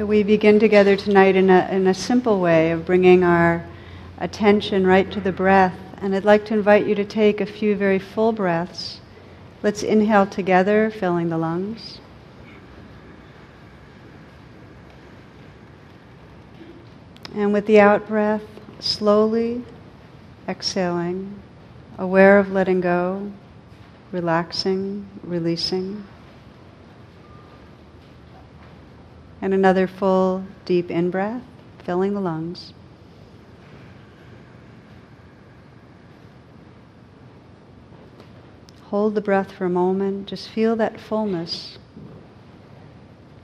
So we begin together tonight in a, in a simple way of bringing our attention right to the breath. And I'd like to invite you to take a few very full breaths. Let's inhale together, filling the lungs. And with the out breath, slowly exhaling, aware of letting go, relaxing, releasing. And another full, deep in breath, filling the lungs. Hold the breath for a moment, just feel that fullness.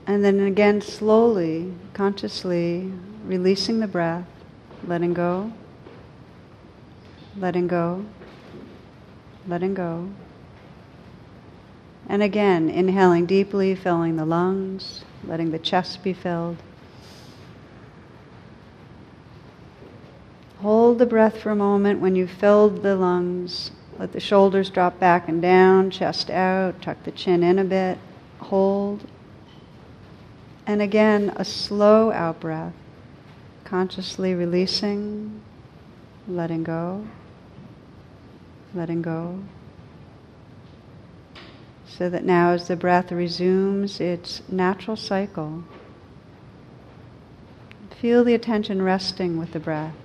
And then again, slowly, consciously releasing the breath, letting go, letting go, letting go. And again, inhaling deeply, filling the lungs, letting the chest be filled. Hold the breath for a moment when you've filled the lungs. Let the shoulders drop back and down, chest out, tuck the chin in a bit. Hold. And again, a slow out breath, consciously releasing, letting go, letting go so that now as the breath resumes its natural cycle, feel the attention resting with the breath.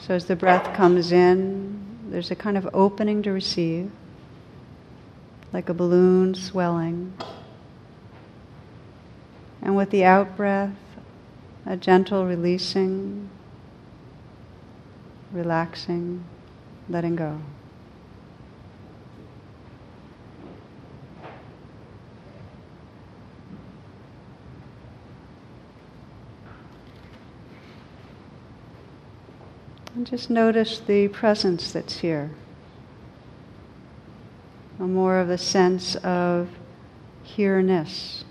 So as the breath comes in, there's a kind of opening to receive, like a balloon swelling. And with the out breath, a gentle releasing, relaxing, letting go. And just notice the presence that's here. A more of a sense of here-ness.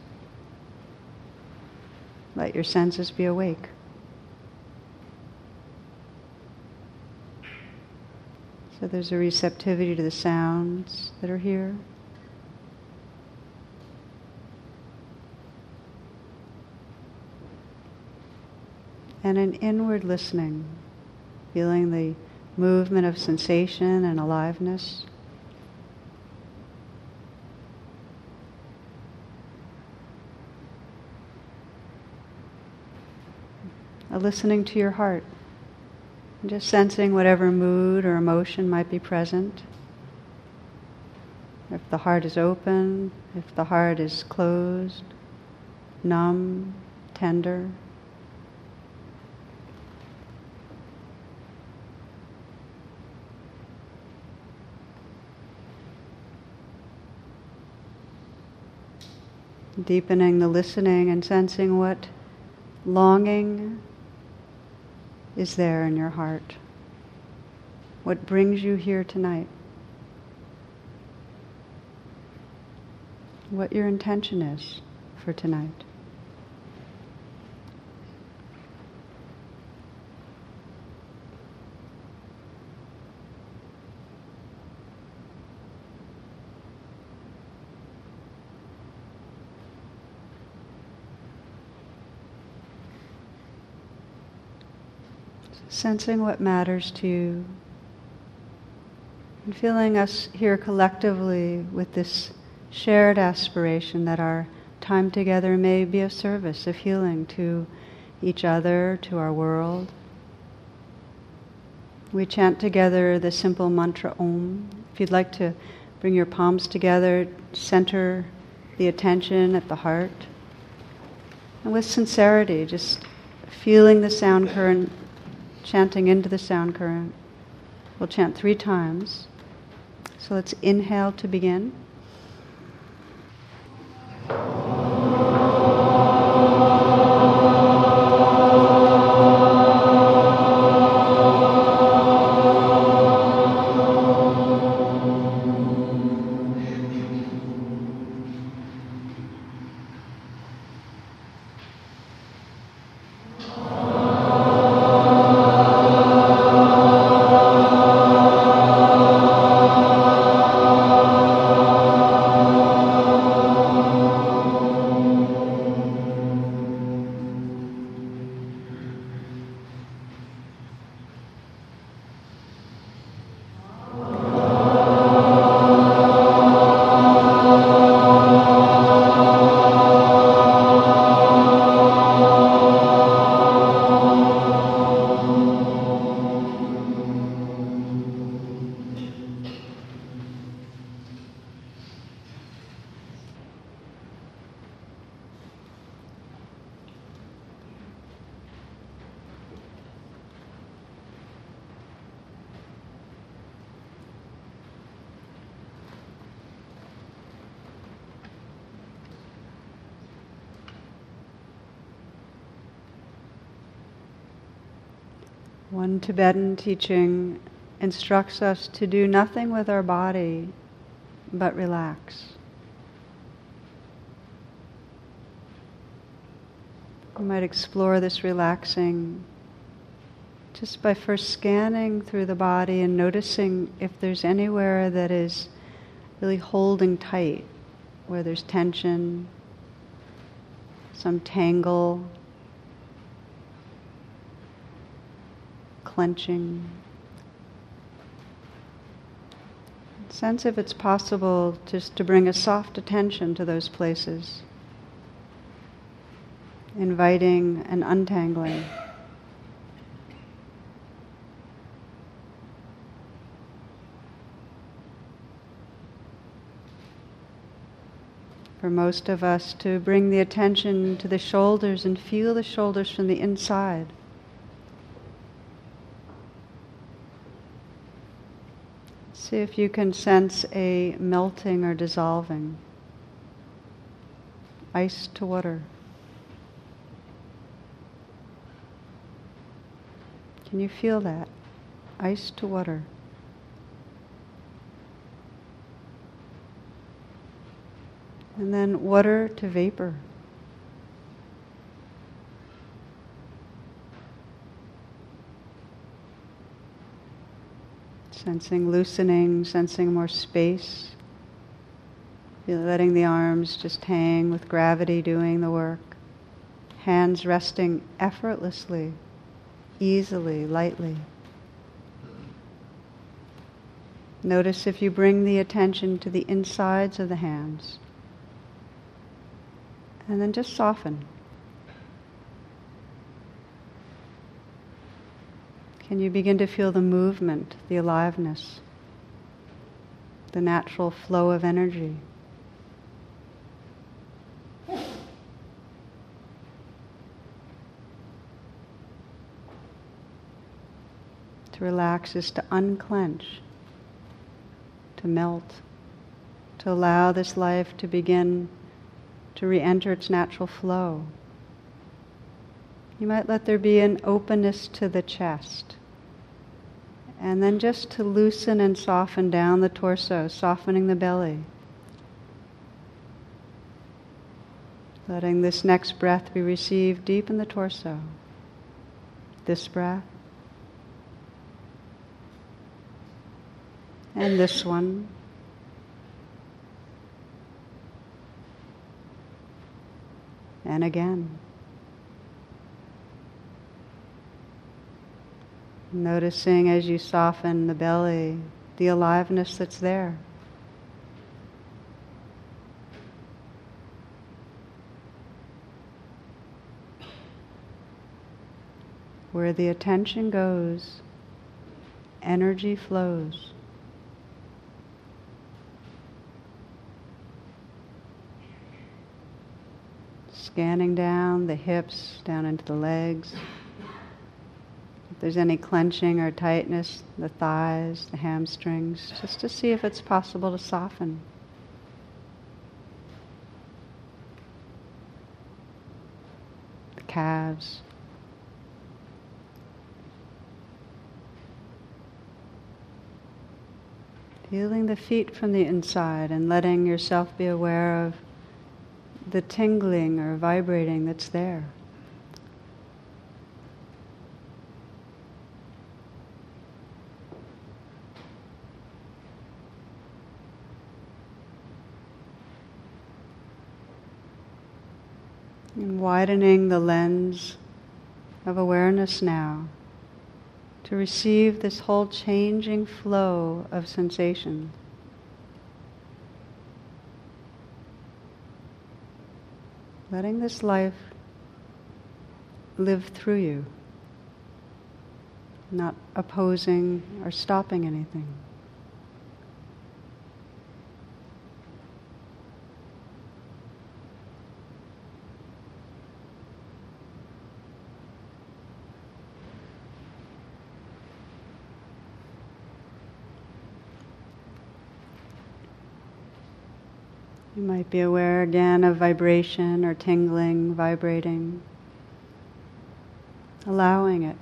Let your senses be awake. So there's a receptivity to the sounds that are here. And an inward listening feeling the movement of sensation and aliveness. A listening to your heart, just sensing whatever mood or emotion might be present. If the heart is open, if the heart is closed, numb, tender. Deepening the listening and sensing what longing is there in your heart. What brings you here tonight? What your intention is for tonight. Sensing what matters to you, and feeling us here collectively with this shared aspiration that our time together may be of service, of healing to each other, to our world. We chant together the simple mantra Om. If you'd like to bring your palms together, center the attention at the heart. And with sincerity, just feeling the sound current chanting into the sound current. We'll chant three times. So let's inhale to begin. One Tibetan teaching instructs us to do nothing with our body but relax. We might explore this relaxing just by first scanning through the body and noticing if there's anywhere that is really holding tight, where there's tension, some tangle, clenching. Sense if it's possible just to bring a soft attention to those places, inviting and untangling. for most of us to bring the attention to the shoulders and feel the shoulders from the inside. See if you can sense a melting or dissolving. Ice to water. Can you feel that? Ice to water. and then water to vapor. Sensing loosening, sensing more space. Letting the arms just hang with gravity doing the work. Hands resting effortlessly, easily, lightly. Notice if you bring the attention to the insides of the hands. And then just soften. Can you begin to feel the movement, the aliveness, the natural flow of energy? To relax is to unclench, to melt, to allow this life to begin to re enter its natural flow. You might let there be an openness to the chest. And then just to loosen and soften down the torso, softening the belly. Letting this next breath be received deep in the torso. This breath. And this one. and again. Noticing as you soften the belly, the aliveness that's there. Where the attention goes, energy flows. scanning down the hips, down into the legs. There's any clenching or tightness, the thighs, the hamstrings, just to see if it's possible to soften. The calves. Feeling the feet from the inside and letting yourself be aware of the tingling or vibrating that's there. And widening the lens of awareness now to receive this whole changing flow of sensation. letting this life live through you, not opposing or stopping anything. You might be aware again of vibration or tingling, vibrating, allowing it.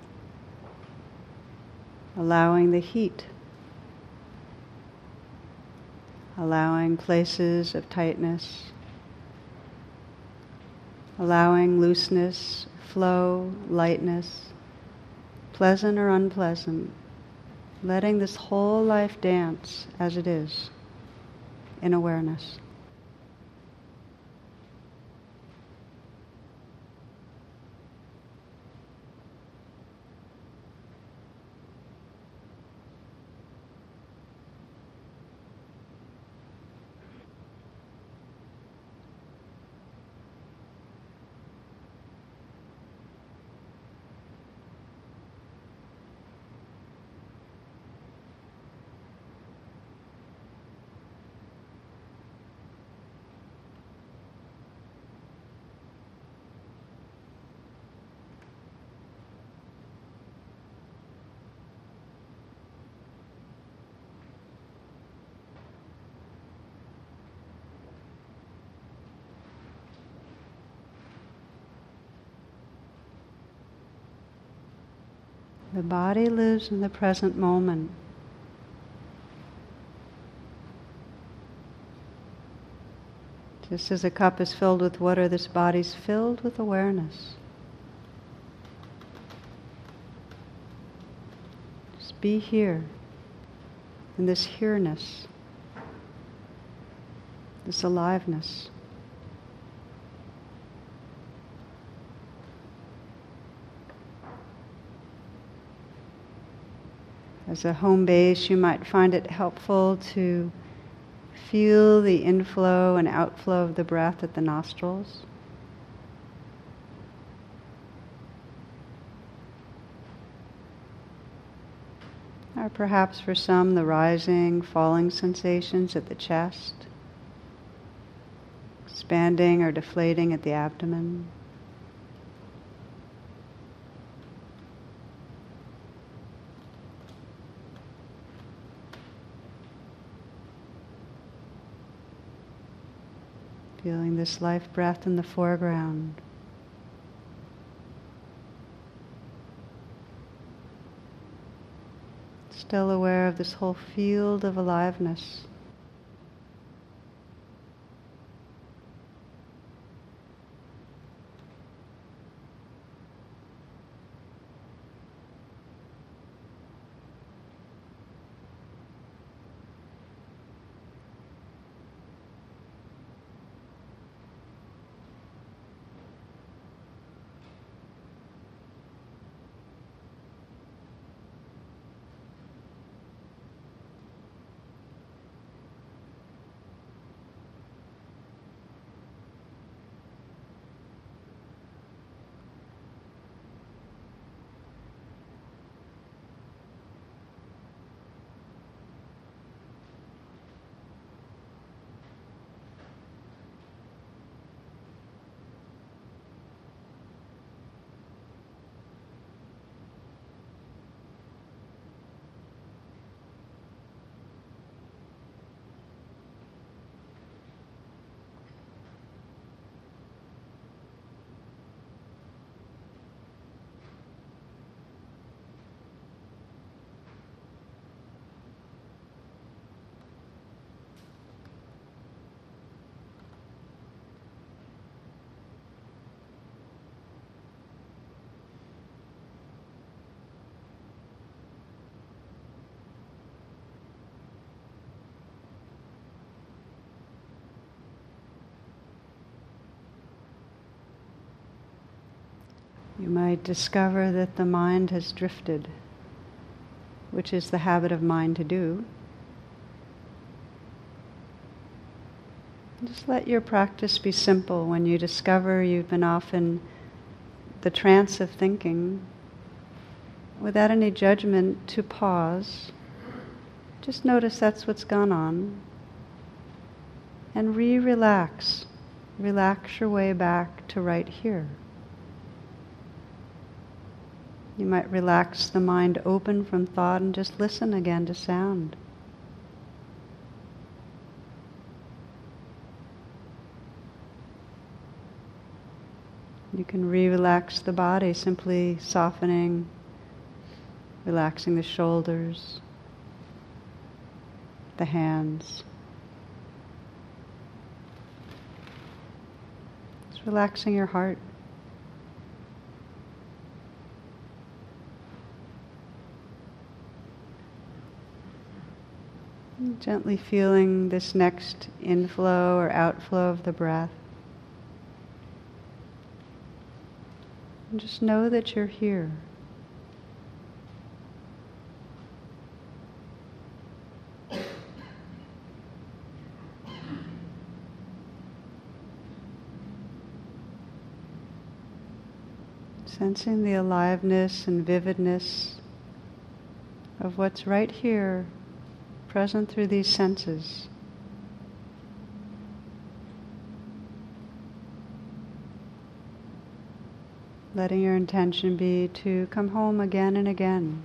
allowing the heat, allowing places of tightness, allowing looseness, flow, lightness, pleasant or unpleasant, letting this whole life dance as it is in awareness. The body lives in the present moment. Just as a cup is filled with water, this body's filled with awareness. Just be here in this here-ness, this aliveness. As a home base, you might find it helpful to feel the inflow and outflow of the breath at the nostrils. Or perhaps for some, the rising, falling sensations at the chest, expanding or deflating at the abdomen. Feeling this life breath in the foreground. Still aware of this whole field of aliveness. You might discover that the mind has drifted, which is the habit of mind to do. Just let your practice be simple when you discover you've been off in the trance of thinking without any judgment to pause. Just notice that's what's gone on and re relax. Relax your way back to right here. You might relax the mind open from thought and just listen again to sound. You can re relax the body, simply softening relaxing the shoulders, the hands. Just relaxing your heart. Gently feeling this next inflow or outflow of the breath. And just know that you're here. Sensing the aliveness and vividness of what's right here present through these senses. Letting your intention be to come home again and again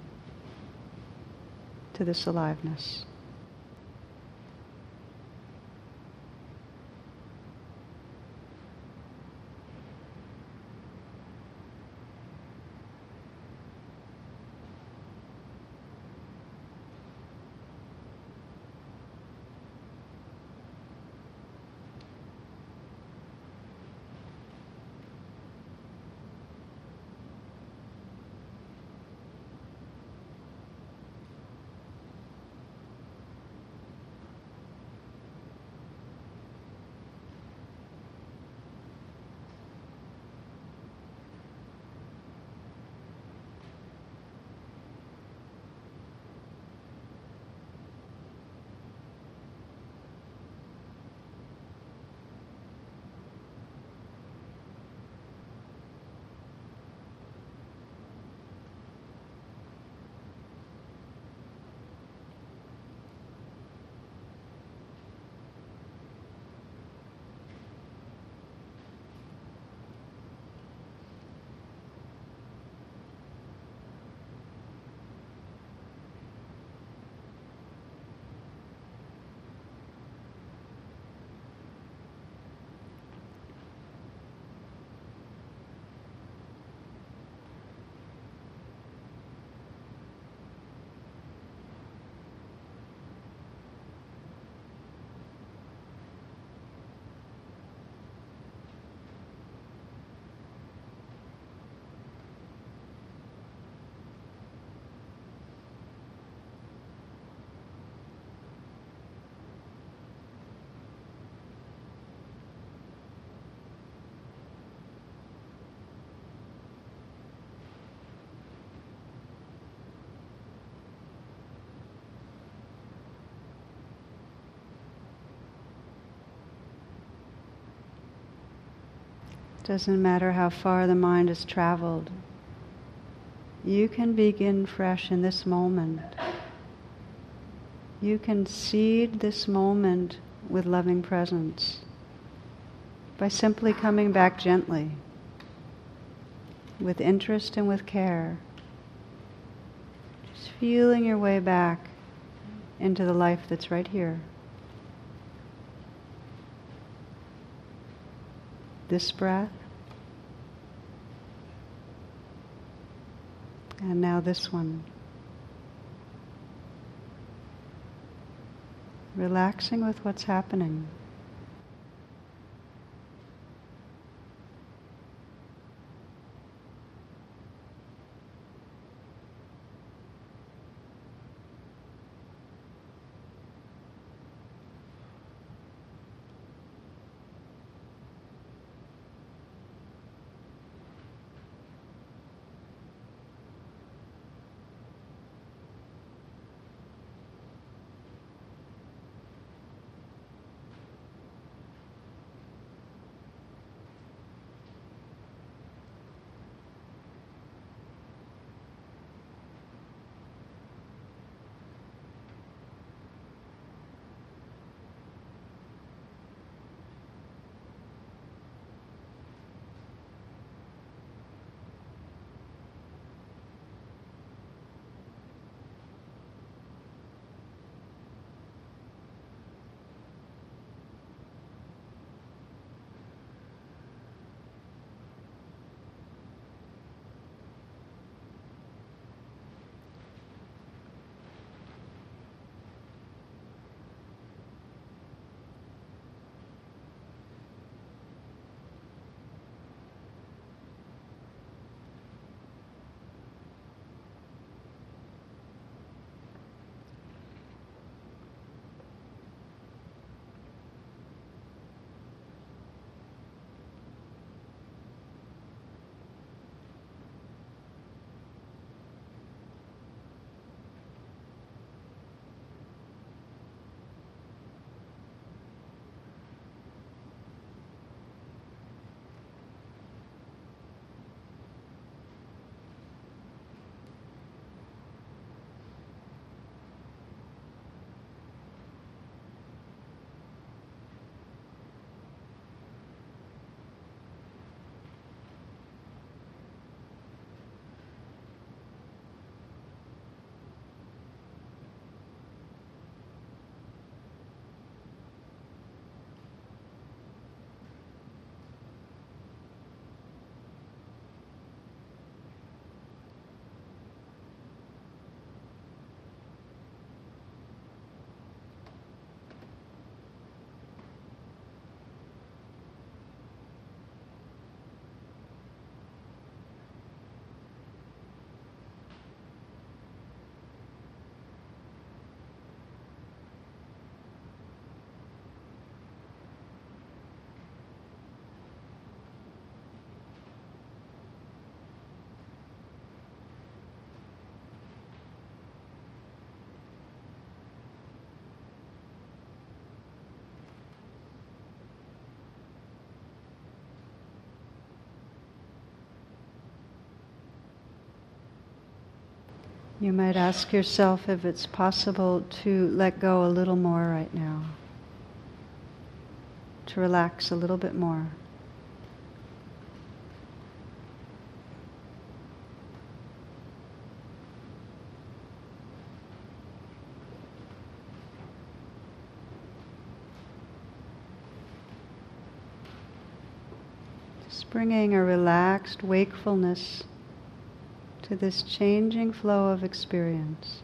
to this aliveness. Doesn't matter how far the mind has traveled. You can begin fresh in this moment. You can seed this moment with loving presence by simply coming back gently, with interest and with care. Just feeling your way back into the life that's right here. This breath. And now this one. Relaxing with what's happening. You might ask yourself if it's possible to let go a little more right now, to relax a little bit more. Just bringing a relaxed wakefulness to this changing flow of experience.